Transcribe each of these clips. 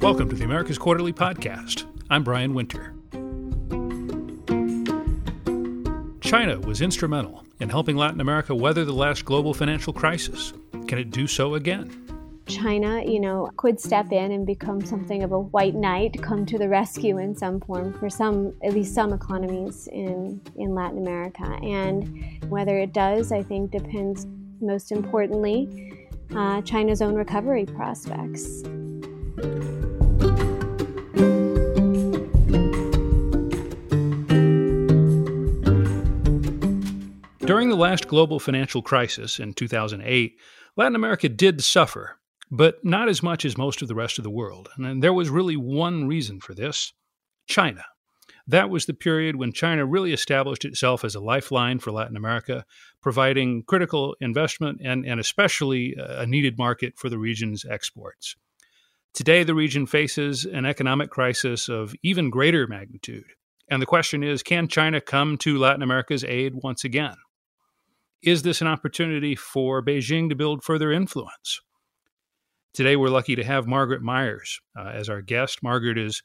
Welcome to the Americas Quarterly Podcast. I'm Brian Winter. China was instrumental in helping Latin America weather the last global financial crisis. Can it do so again? China, you know, could step in and become something of a white knight, come to the rescue in some form for some, at least some economies in, in Latin America. And whether it does, I think, depends most importantly uh, China's own recovery prospects. Last global financial crisis in 2008, Latin America did suffer, but not as much as most of the rest of the world. And there was really one reason for this China. That was the period when China really established itself as a lifeline for Latin America, providing critical investment and, and especially a needed market for the region's exports. Today, the region faces an economic crisis of even greater magnitude. And the question is can China come to Latin America's aid once again? Is this an opportunity for Beijing to build further influence? Today, we're lucky to have Margaret Myers uh, as our guest. Margaret is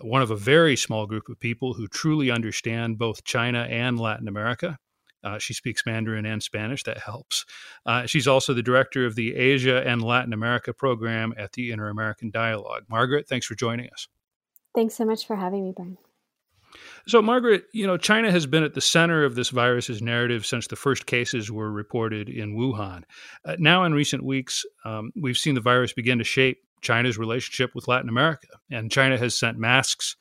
one of a very small group of people who truly understand both China and Latin America. Uh, she speaks Mandarin and Spanish. That helps. Uh, she's also the director of the Asia and Latin America program at the Inter American Dialogue. Margaret, thanks for joining us. Thanks so much for having me, Brian. So, Margaret, you know, China has been at the center of this virus's narrative since the first cases were reported in Wuhan. Uh, now, in recent weeks, um, we've seen the virus begin to shape China's relationship with Latin America. And China has sent masks,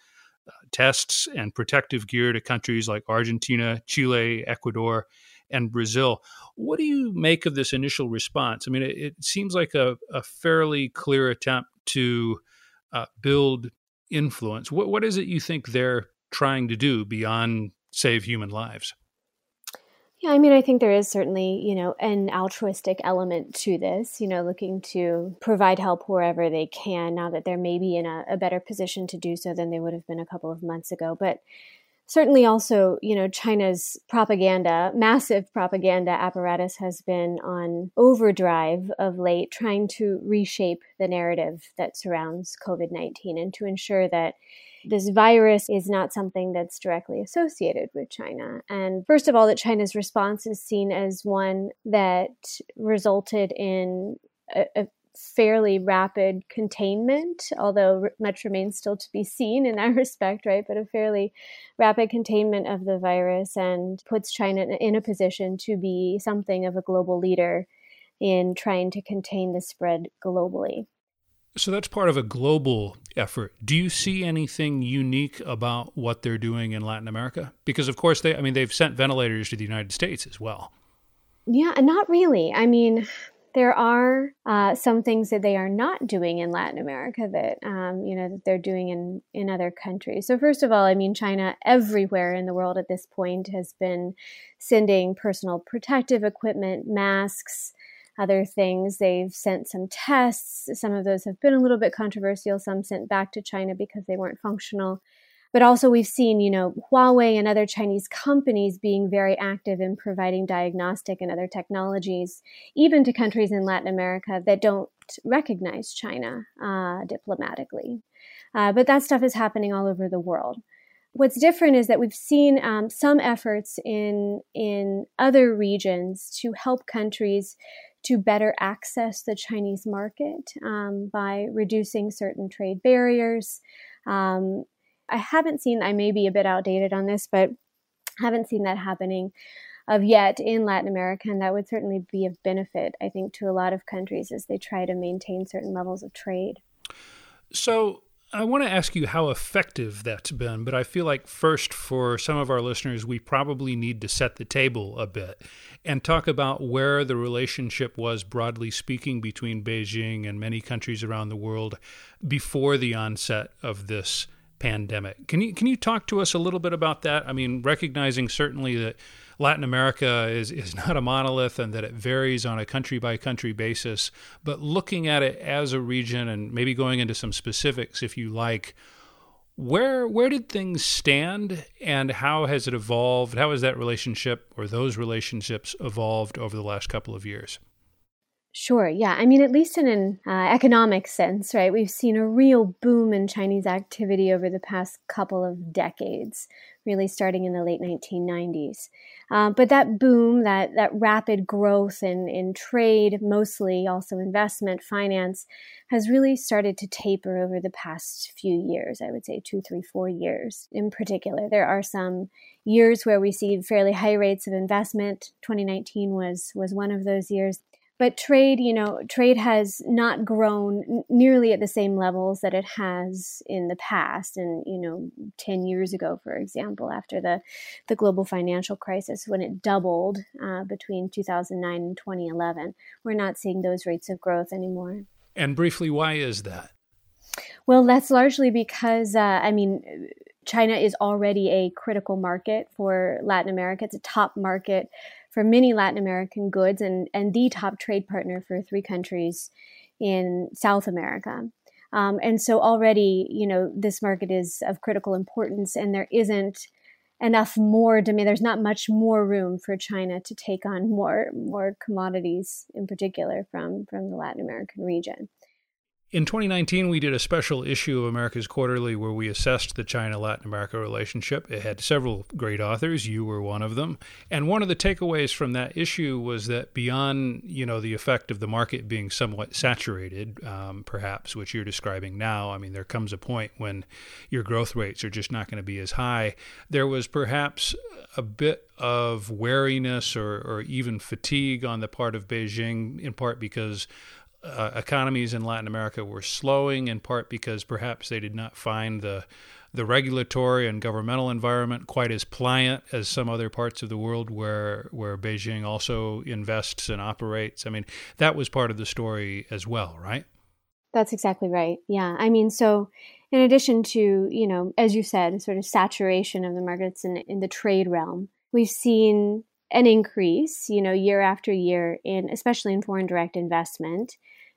uh, tests, and protective gear to countries like Argentina, Chile, Ecuador, and Brazil. What do you make of this initial response? I mean, it, it seems like a, a, fairly clear attempt to uh, build influence. What, what is it you think they're trying to do beyond save human lives? Yeah, I mean, I think there is certainly, you know, an altruistic element to this, you know, looking to provide help wherever they can now that they're maybe in a, a better position to do so than they would have been a couple of months ago. But certainly also, you know, China's propaganda, massive propaganda apparatus has been on overdrive of late, trying to reshape the narrative that surrounds COVID 19 and to ensure that this virus is not something that's directly associated with China. And first of all, that China's response is seen as one that resulted in a, a fairly rapid containment, although much remains still to be seen in that respect, right? But a fairly rapid containment of the virus and puts China in a position to be something of a global leader in trying to contain the spread globally. So that's part of a global effort. Do you see anything unique about what they're doing in Latin America? Because of course they I mean they've sent ventilators to the United States as well. Yeah, not really. I mean, there are uh, some things that they are not doing in Latin America that um, you know that they're doing in in other countries. So first of all, I mean, China everywhere in the world at this point has been sending personal protective equipment, masks, other things. They've sent some tests. Some of those have been a little bit controversial, some sent back to China because they weren't functional. But also, we've seen, you know, Huawei and other Chinese companies being very active in providing diagnostic and other technologies, even to countries in Latin America that don't recognize China uh, diplomatically. Uh, but that stuff is happening all over the world what's different is that we've seen um, some efforts in in other regions to help countries to better access the Chinese market um, by reducing certain trade barriers. Um, I haven't seen, I may be a bit outdated on this, but haven't seen that happening of yet in Latin America, and that would certainly be of benefit, I think, to a lot of countries as they try to maintain certain levels of trade. So, I want to ask you how effective that's been, but I feel like first, for some of our listeners, we probably need to set the table a bit and talk about where the relationship was, broadly speaking, between Beijing and many countries around the world before the onset of this pandemic. Can you can you talk to us a little bit about that? I mean, recognizing certainly that Latin America is, is not a monolith and that it varies on a country by country basis, but looking at it as a region and maybe going into some specifics if you like, where where did things stand and how has it evolved? How has that relationship or those relationships evolved over the last couple of years? Sure. Yeah. I mean, at least in an uh, economic sense, right? We've seen a real boom in Chinese activity over the past couple of decades, really starting in the late 1990s. Uh, but that boom, that that rapid growth in in trade, mostly also investment, finance, has really started to taper over the past few years. I would say two, three, four years in particular. There are some years where we see fairly high rates of investment. 2019 was was one of those years but trade you know trade has not grown nearly at the same levels that it has in the past. And you know 10 years ago for example after the the global financial crisis when it doubled uh, between 2009 and 2011 we're not seeing those rates of growth anymore. And briefly why is that? Well that's largely because uh, i mean China is already a critical market for Latin America. It's a top market for many Latin American goods and, and the top trade partner for three countries in South America. Um, and so already, you know, this market is of critical importance, and there isn't enough more demand. There's not much more room for China to take on more more commodities, in particular from from the Latin American region. In 2019, we did a special issue of Americas Quarterly where we assessed the China Latin America relationship. It had several great authors. You were one of them. And one of the takeaways from that issue was that beyond, you know, the effect of the market being somewhat saturated, um, perhaps, which you're describing now, I mean, there comes a point when your growth rates are just not going to be as high. There was perhaps a bit of wariness or, or even fatigue on the part of Beijing, in part because uh, economies in Latin America were slowing, in part because perhaps they did not find the the regulatory and governmental environment quite as pliant as some other parts of the world where where Beijing also invests and operates. I mean, that was part of the story as well, right? That's exactly right. Yeah. I mean, so in addition to, you know, as you said, sort of saturation of the markets in, in the trade realm, we've seen an increase, you know, year after year in, especially in foreign direct investment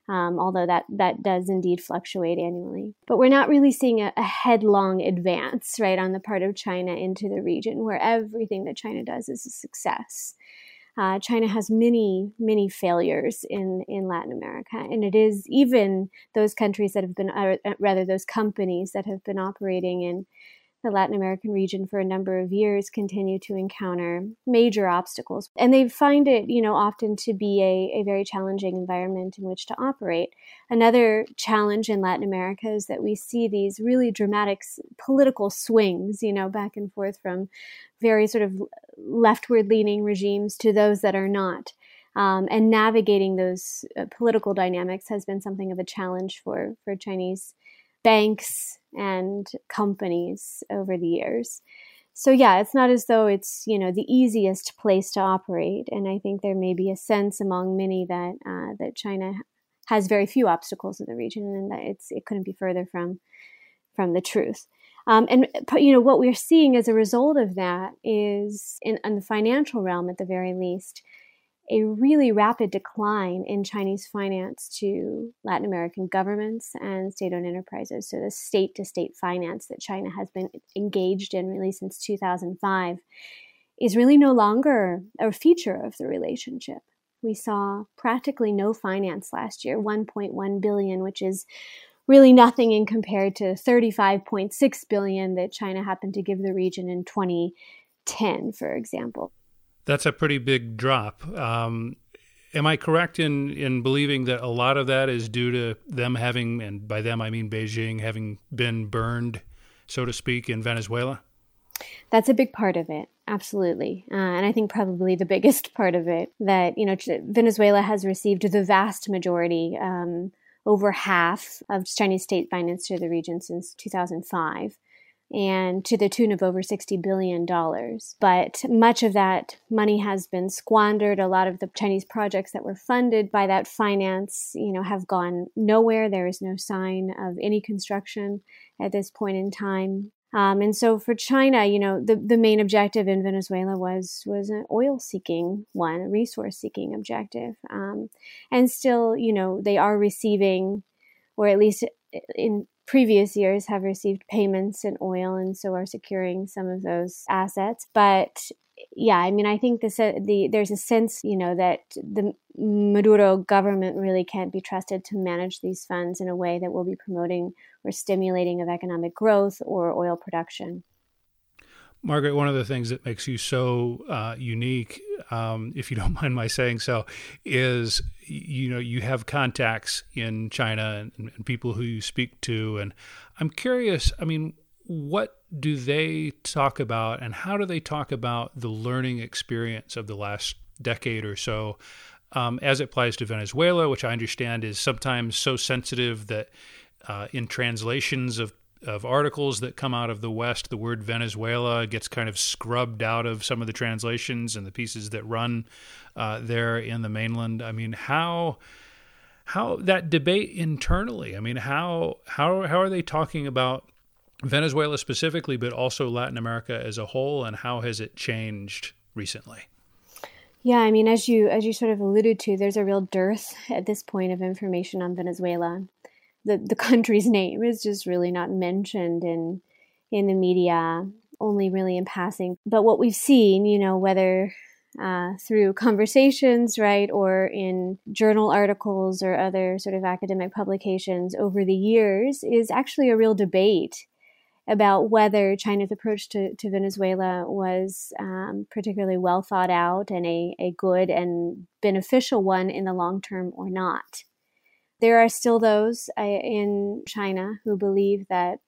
um, although that, that does indeed fluctuate annually. But we're not really seeing a, a, headlong advance, right, on the part of China into the region where everything that China does is a success. Uh, China has many, many failures in, in Latin America. And it is even those countries that have been, uh, rather, those companies that have been operating in the Latin American region for a number of years continue to encounter major obstacles. And they find it, you know, often to be a, a very challenging environment in which to operate. Another challenge in Latin America is that we see these really dramatic political swings, you know, back and forth from very sort of leftward leaning regimes to those that are not. Um, and navigating those uh, political dynamics has been something of a challenge for, for Chinese banks and companies over the years. So yeah, it's not as though it's you know the easiest place to operate, and I think there may be a sense among many that uh, that China has very few obstacles in the region, and that it's it couldn't be further from from the truth. Um, and you know what we're seeing as a result of that is in, in the financial realm, at the very least, a really rapid decline in Chinese finance to Latin American governments and state owned enterprises. So, the state to state finance that China has been engaged in really since 2005 is really no longer a feature of the relationship. We saw practically no finance last year, 1.1 billion, which is really nothing in compared to 35.6 billion that China happened to give the region in 2010, for example. That's a pretty big drop. Um, am I correct in in believing that a lot of that is due to them having, and by them I mean Beijing, having been burned, so to speak, in Venezuela? That's a big part of it, absolutely, uh, and I think probably the biggest part of it that you know Venezuela has received the vast majority, um, over half of Chinese state finance to the region since 2005 and to the tune of over $60 billion. But much of that money has been squandered. A lot of the Chinese projects that were funded by that finance, you know, have gone nowhere. There is no sign of any construction at this point in time. Um, and so for China, you know, the, the main objective in Venezuela was was an oil seeking one, a resource seeking objective. Um, and still, you know, they are receiving, or at least in previous years have received payments in oil and so are securing some of those assets. But yeah, I mean, I think this, uh, the there's a sense, you know, that the Maduro government really can't be trusted to manage these funds in a way that will be promoting or stimulating of economic growth or oil production. Margaret, one of the things that makes you so uh, unique, um, if you don't mind my saying so, is you know you have contacts in China and, and people who you speak to, and I'm curious. I mean, what do they talk about, and how do they talk about the learning experience of the last decade or so, um, as it applies to Venezuela, which I understand is sometimes so sensitive that uh, in translations of of articles that come out of the West, the word Venezuela gets kind of scrubbed out of some of the translations and the pieces that run uh, there in the mainland. I mean, how how that debate internally? I mean, how how how are they talking about Venezuela specifically, but also Latin America as a whole, and how has it changed recently? Yeah, I mean, as you as you sort of alluded to, there's a real dearth at this point of information on Venezuela the, the country's name is just really not mentioned in in the media, only really in passing. But what we've seen, you know, whether uh, through conversations, right, or in journal articles or other sort of academic publications over the years, is actually a real debate about whether China's approach to, to Venezuela was um, particularly well thought out and a, a good and beneficial one in the long term or not. There are still those uh, in China who believe that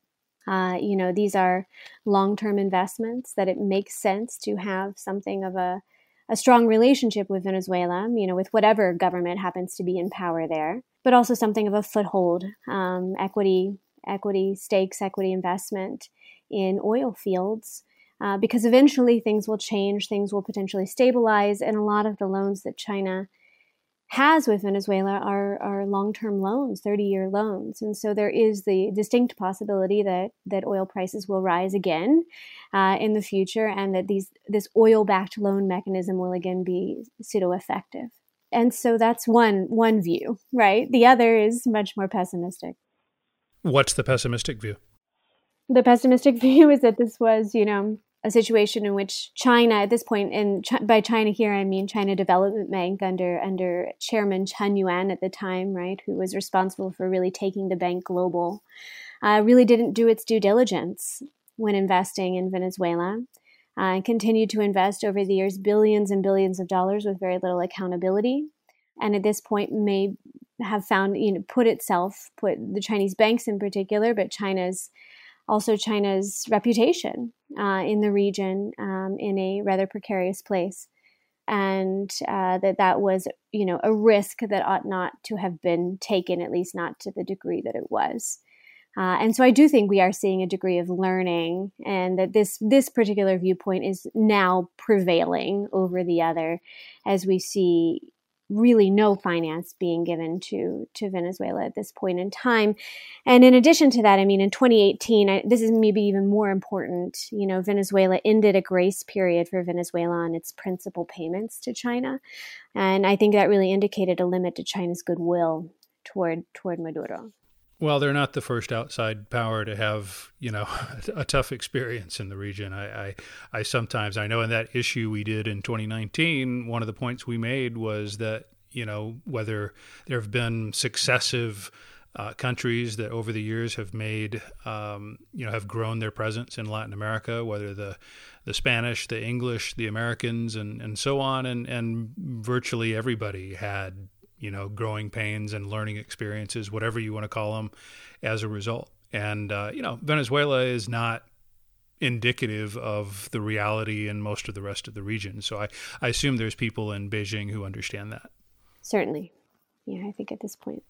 uh, you know these are long-term investments that it makes sense to have something of a a strong relationship with Venezuela, you know, with whatever government happens to be in power there, but also something of a foothold, um, equity, equity stakes, equity investment in oil fields, uh, because eventually things will change, things will potentially stabilize, and a lot of the loans that China has with Venezuela are, are long-term loans, 30-year loans, and so there is the distinct possibility that that oil prices will rise again uh, in the future, and that these this oil-backed loan mechanism will again be pseudo-effective. And so that's one one view, right? The other is much more pessimistic. What's the pessimistic view? The pessimistic view is that this was, you know, a situation in which China, at this point, and by China here I mean China Development Bank under under Chairman Chen Yuan at the time, right, who was responsible for really taking the bank global, uh, really didn't do its due diligence when investing in Venezuela, uh, continued to invest over the years billions and billions of dollars with very little accountability, and at this point may have found you know put itself, put the Chinese banks in particular, but China's also China's reputation uh, in the region um, in a rather precarious place, and uh, that that was you know a risk that ought not to have been taken, at least not to the degree that it was. Uh, and so I do think we are seeing a degree of learning, and that this this particular viewpoint is now prevailing over the other, as we see really no finance being given to to Venezuela at this point in time. And in addition to that, I mean, in 2018, I, this is maybe even more important. You know, Venezuela ended a grace period for Venezuela on its principal payments to China, and I think that really indicated a limit to China's goodwill toward toward Maduro. Well, they're not the first outside power to have, you know, a tough experience in the region. I, I, I, sometimes I know in that issue we did in 2019, one of the points we made was that, you know, whether there have been successive uh, countries that over the years have made, um, you know, have grown their presence in Latin America, whether the the Spanish, the English, the Americans, and and so on, and and virtually everybody had you know, growing pains and learning experiences, whatever you want to call them, as a result. And, uh, you know, Venezuela is not indicative of the reality in most of the rest of the region. So I, I assume there's people in Beijing who understand that. Certainly. Yeah, I think at this point.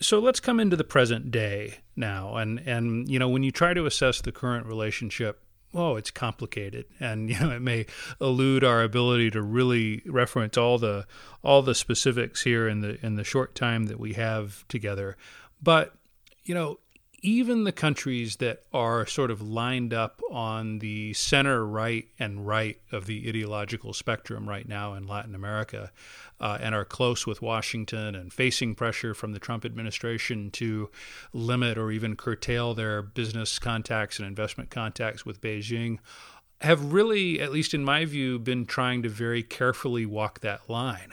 So let's come into the present day now. And, and you know, when you try to assess the current relationship oh, it's complicated, and you know it may elude our ability to really reference all the all the specifics here in the in the short time that we have together. But you know, even the countries that are sort of lined up on the center right and right of the ideological spectrum right now in Latin America uh, and are close with Washington and facing pressure from the Trump administration to limit or even curtail their business contacts and investment contacts with Beijing have really, at least in my view, been trying to very carefully walk that line.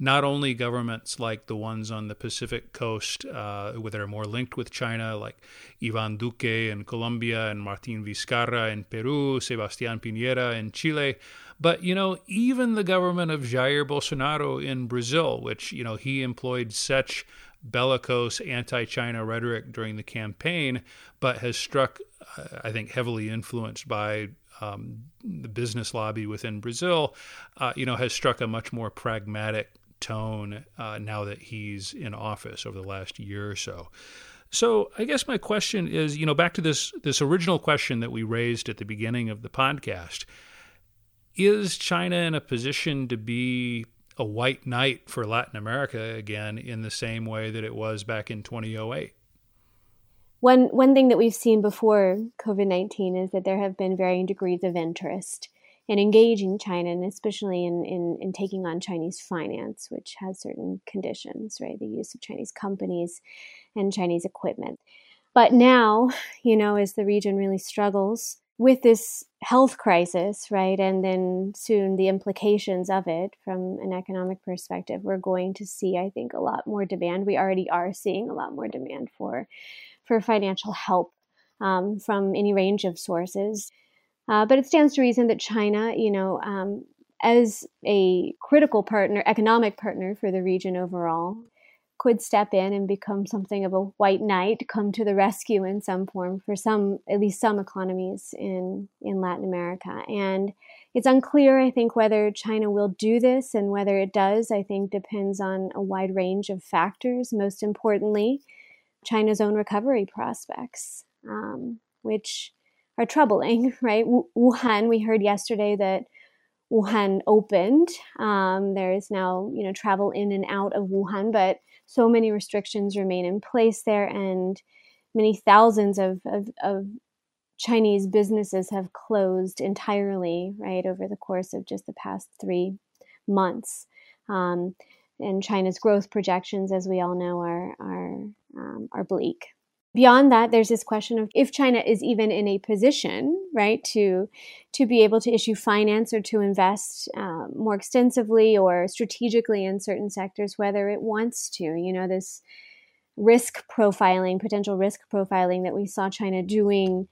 Not only governments like the ones on the Pacific coast uh, that are more linked with China, like Ivan Duque in Colombia and Martin Vizcarra in Peru, Sebastián Piñera in Chile, but you know, even the government of Jair Bolsonaro in Brazil, which you know he employed such bellicose anti-China rhetoric during the campaign, but has struck, uh, I think, heavily influenced by um, the business lobby within Brazil, uh, you know, has struck a much more pragmatic tone uh, now that he's in office over the last year or so. So I guess my question is, you know, back to this this original question that we raised at the beginning of the podcast: Is China in a position to be a white knight for Latin America again in the same way that it was back in 2008? One one thing that we've seen before COVID nineteen is that there have been varying degrees of interest in engaging China, and especially in, in, in taking on Chinese finance, which has certain conditions, right? The use of Chinese companies and Chinese equipment. But now, you know, as the region really struggles with this health crisis, right, and then soon the implications of it from an economic perspective, we're going to see, I think, a lot more demand. We already are seeing a lot more demand for for financial help um, from any range of sources. Uh, but it stands to reason that China, you know, um, as a critical partner, economic partner for the region overall, could step in and become something of a white knight, come to the rescue in some form for some, at least some economies in in Latin America. And it's unclear, I think, whether China will do this, and whether it does, I think, depends on a wide range of factors. Most importantly, China's own recovery prospects, um, which are troubling, right? Wuhan, we heard yesterday that Wuhan opened. Um, there is now, you know, travel in and out of Wuhan, but so many restrictions remain in place there, and many thousands of, of, of Chinese businesses have closed entirely, right, over the course of just the past three months. Um, and China's growth projections, as we all know, are are um, are bleak. Beyond that, there's this question of if China is even in a position, right, to to be able to issue finance or to invest um, more extensively or strategically in certain sectors, whether it wants to. You know, this risk profiling, potential risk profiling that we saw China doing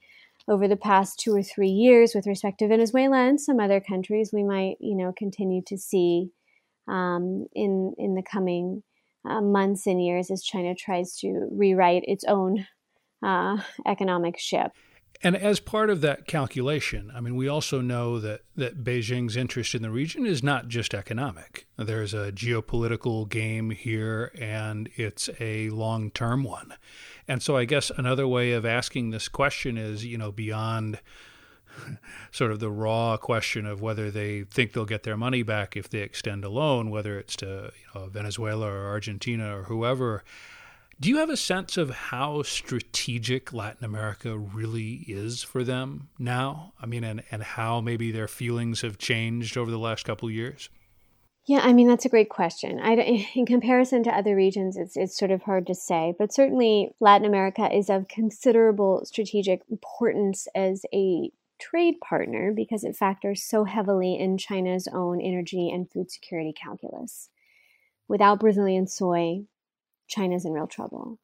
over the past two or three years with respect to Venezuela and some other countries, we might, you know, continue to see um, in in the coming uh, months and years as China tries to rewrite its own uh, economic ship. And as part of that calculation, I mean, we also know that, that Beijing's interest in the region is not just economic. There's a geopolitical game here, and it's a long term one. And so I guess another way of asking this question is, you know, beyond sort of the raw question of whether they think they'll get their money back if they extend a loan, whether it's to you know, Venezuela or Argentina or whoever. Do you have a sense of how strategic Latin America really is for them now? I mean, and, and how maybe their feelings have changed over the last couple of years? Yeah, I mean that's a great question. I, in comparison to other regions, it's it's sort of hard to say, but certainly Latin America is of considerable strategic importance as a trade partner because it factors so heavily in China's own energy and food security calculus. Without Brazilian soy, China's in real trouble.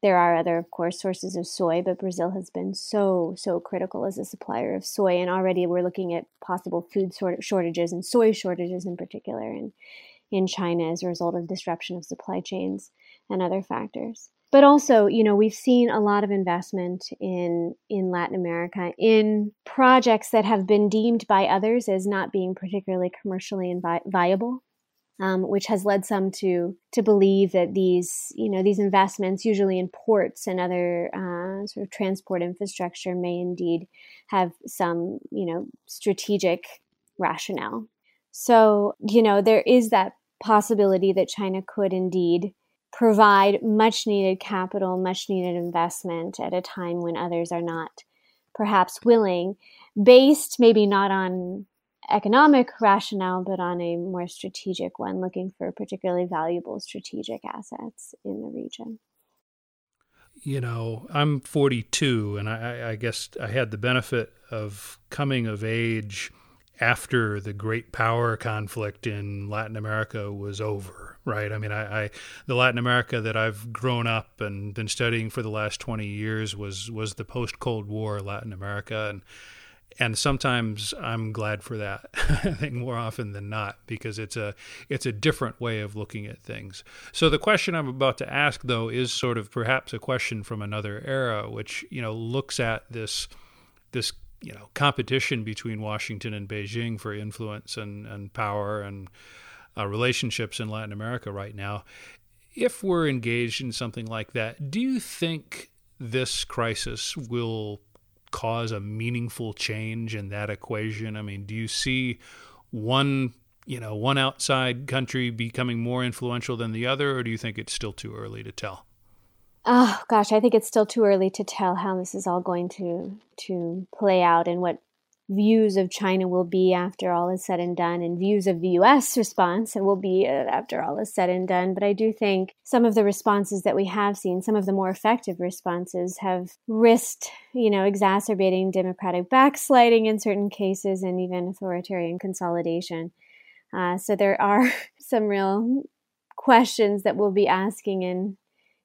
There are other, of course, sources of soy, but Brazil has been so, so critical as a supplier of soy. And already we're looking at possible food shortages and soy shortages in particular in, in China as a result of disruption of supply chains and other factors but also you know we've seen a lot of investment in in latin america in projects that have been deemed by others as not being particularly commercially invi- viable um, which has led some to to believe that these you know these investments usually in ports and other uh, sort of transport infrastructure may indeed have some you know strategic rationale. So you know there is that possibility that china could indeed provide much needed capital, much needed investment at a time when others are not perhaps willing, based maybe not on economic rationale, but on a more strategic one, looking for particularly valuable strategic assets in the region. You know, I'm 42, and I, I guess I had the benefit of coming of age after the great power conflict in Latin America was over, right? I mean, I, I, the Latin America that I've grown up and been studying for the last twenty years was was the post Cold War Latin America, and and sometimes I'm glad for that. I think more often than not because it's a it's a different way of looking at things. So the question I'm about to ask though is sort of perhaps a question from another era, which you know looks at this this you know competition between Washington and Beijing for influence and, and power and uh, relationships in Latin America right now. If we're engaged in something like that, do you think this crisis will cause a meaningful change in that equation? I mean, do you see one you know one outside country becoming more influential than the other, or do you think it's still too early to tell? Oh gosh, I think it's still too early to tell how this is all going to to play out and what views of China will be after all is said and done, and views of the U.S. response will be uh, after all is said and done. But I do think some of the responses that we have seen, some of the more effective responses, have risked, you know, exacerbating democratic backsliding in certain cases and even authoritarian consolidation. Uh, so there are some real questions that we'll be asking in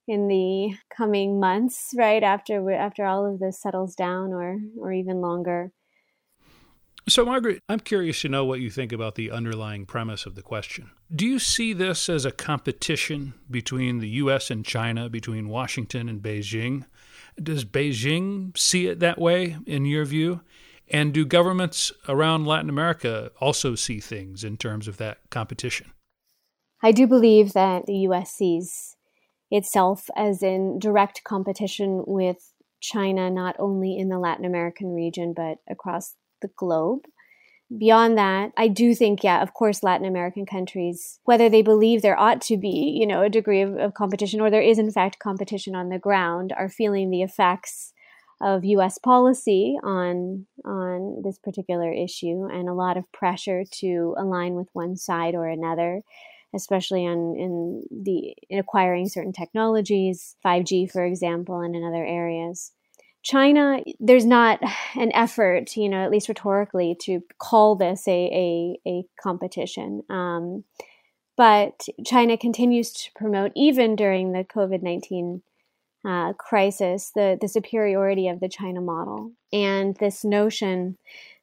in the coming months, right after after all of this settles down, or or even longer. So, Margaret, I'm curious to know what you think about the underlying premise of the question. Do you see this as a competition between the U.S. and China, between Washington and Beijing? Does Beijing see it that way, in your view? And do governments around Latin America also see things in terms of that competition? I do believe that the U.S. sees itself as in direct competition with China, not only in the Latin American region, but across the globe. Beyond that, I do think, yeah, of course, Latin American countries, whether they believe there ought to be, you know, a degree of, of competition or there is in fact competition on the ground, are feeling the effects of U.S. policy on on this particular issue and a lot of pressure to align with one side or another especially on in the in acquiring certain technologies, 5G, for example, and in other areas. China, there's not an effort, you know, at least rhetorically, to call this a a, a competition. Um, but China continues to promote, even during the COVID nineteen uh, crisis, the the superiority of the China model and this notion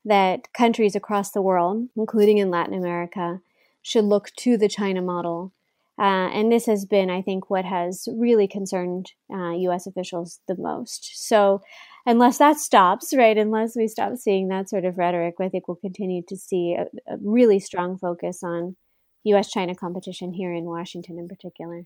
that countries across the world, including in Latin America, should look to the China model. Uh, and this has been, I think, what has really concerned uh, US officials the most. So, unless that stops, right, unless we stop seeing that sort of rhetoric, I think we'll continue to see a, a really strong focus on US China competition here in Washington in particular.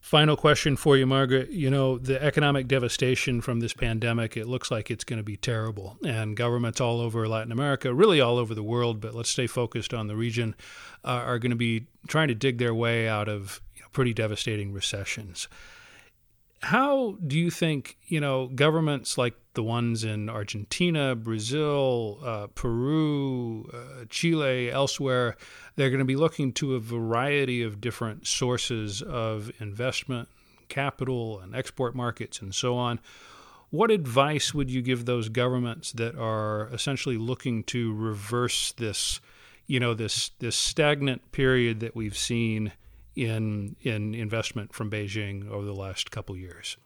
Final question for you, Margaret. You know, the economic devastation from this pandemic, it looks like it's going to be terrible. And governments all over Latin America, really all over the world, but let's stay focused on the region, uh, are going to be trying to dig their way out of you know, pretty devastating recessions how do you think you know governments like the ones in Argentina, Brazil, uh, Peru, uh, Chile, elsewhere, they're going to be looking to a variety of different sources of investment, capital, and export markets, and so on. What advice would you give those governments that are essentially looking to reverse this, you know, this this stagnant period that we've seen? In in investment from Beijing over the last couple years?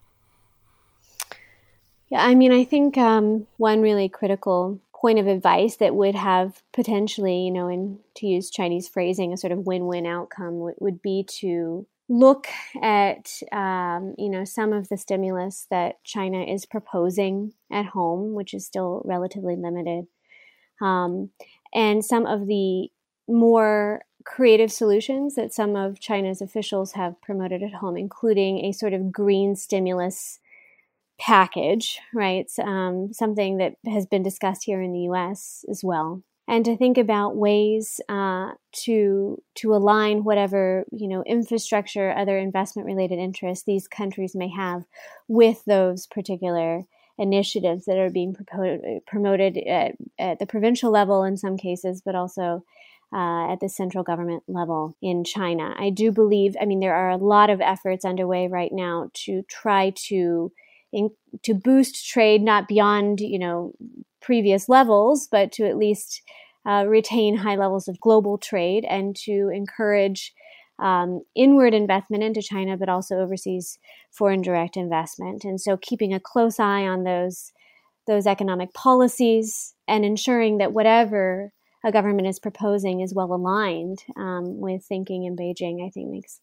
Yeah, I mean, I think um, one really critical point of advice that would have potentially, you know, in to use Chinese phrasing, a sort of win-win outcome would, would be to look at, um, you know, some of the stimulus that China is proposing at home, which is still relatively limited, um, and some of the more creative solutions that some of China's officials have promoted at home, including a sort of green stimulus package, right? Um, something that has been discussed here in the U.S. as well, and to think about ways uh, to to align whatever you know infrastructure, other investment related interests these countries may have with those particular initiatives that are being promoted at, at the provincial level in some cases, but also uh, at the central government level in China. I do believe, I mean, there are a lot of efforts underway right now to try to in, to boost trade, not beyond you know previous levels, but to at least uh, retain high levels of global trade and to encourage um, inward investment into China, but also overseas foreign direct investment. And so, keeping a close eye on those those economic policies and ensuring that whatever a government is proposing is well aligned um, with thinking in Beijing, I think makes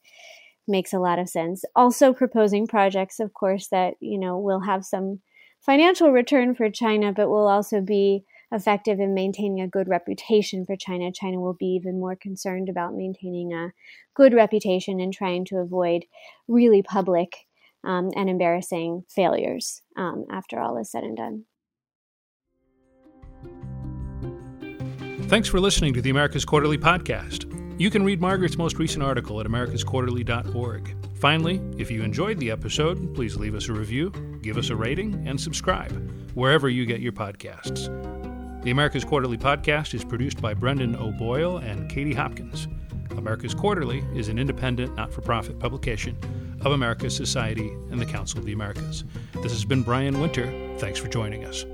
makes a lot of sense. Also, proposing projects, of course, that you know will have some financial return for China, but will also be effective in maintaining a good reputation for China. China will be even more concerned about maintaining a good reputation and trying to avoid really public um, and embarrassing failures um, after all is said and done. Thanks for listening to the Americas Quarterly podcast. You can read Margaret's most recent article at americasquarterly.org. Finally, if you enjoyed the episode, please leave us a review, give us a rating, and subscribe wherever you get your podcasts. The Americas Quarterly podcast is produced by Brendan O'Boyle and Katie Hopkins. Americas Quarterly is an independent, not for profit publication of Americas Society and the Council of the Americas. This has been Brian Winter. Thanks for joining us.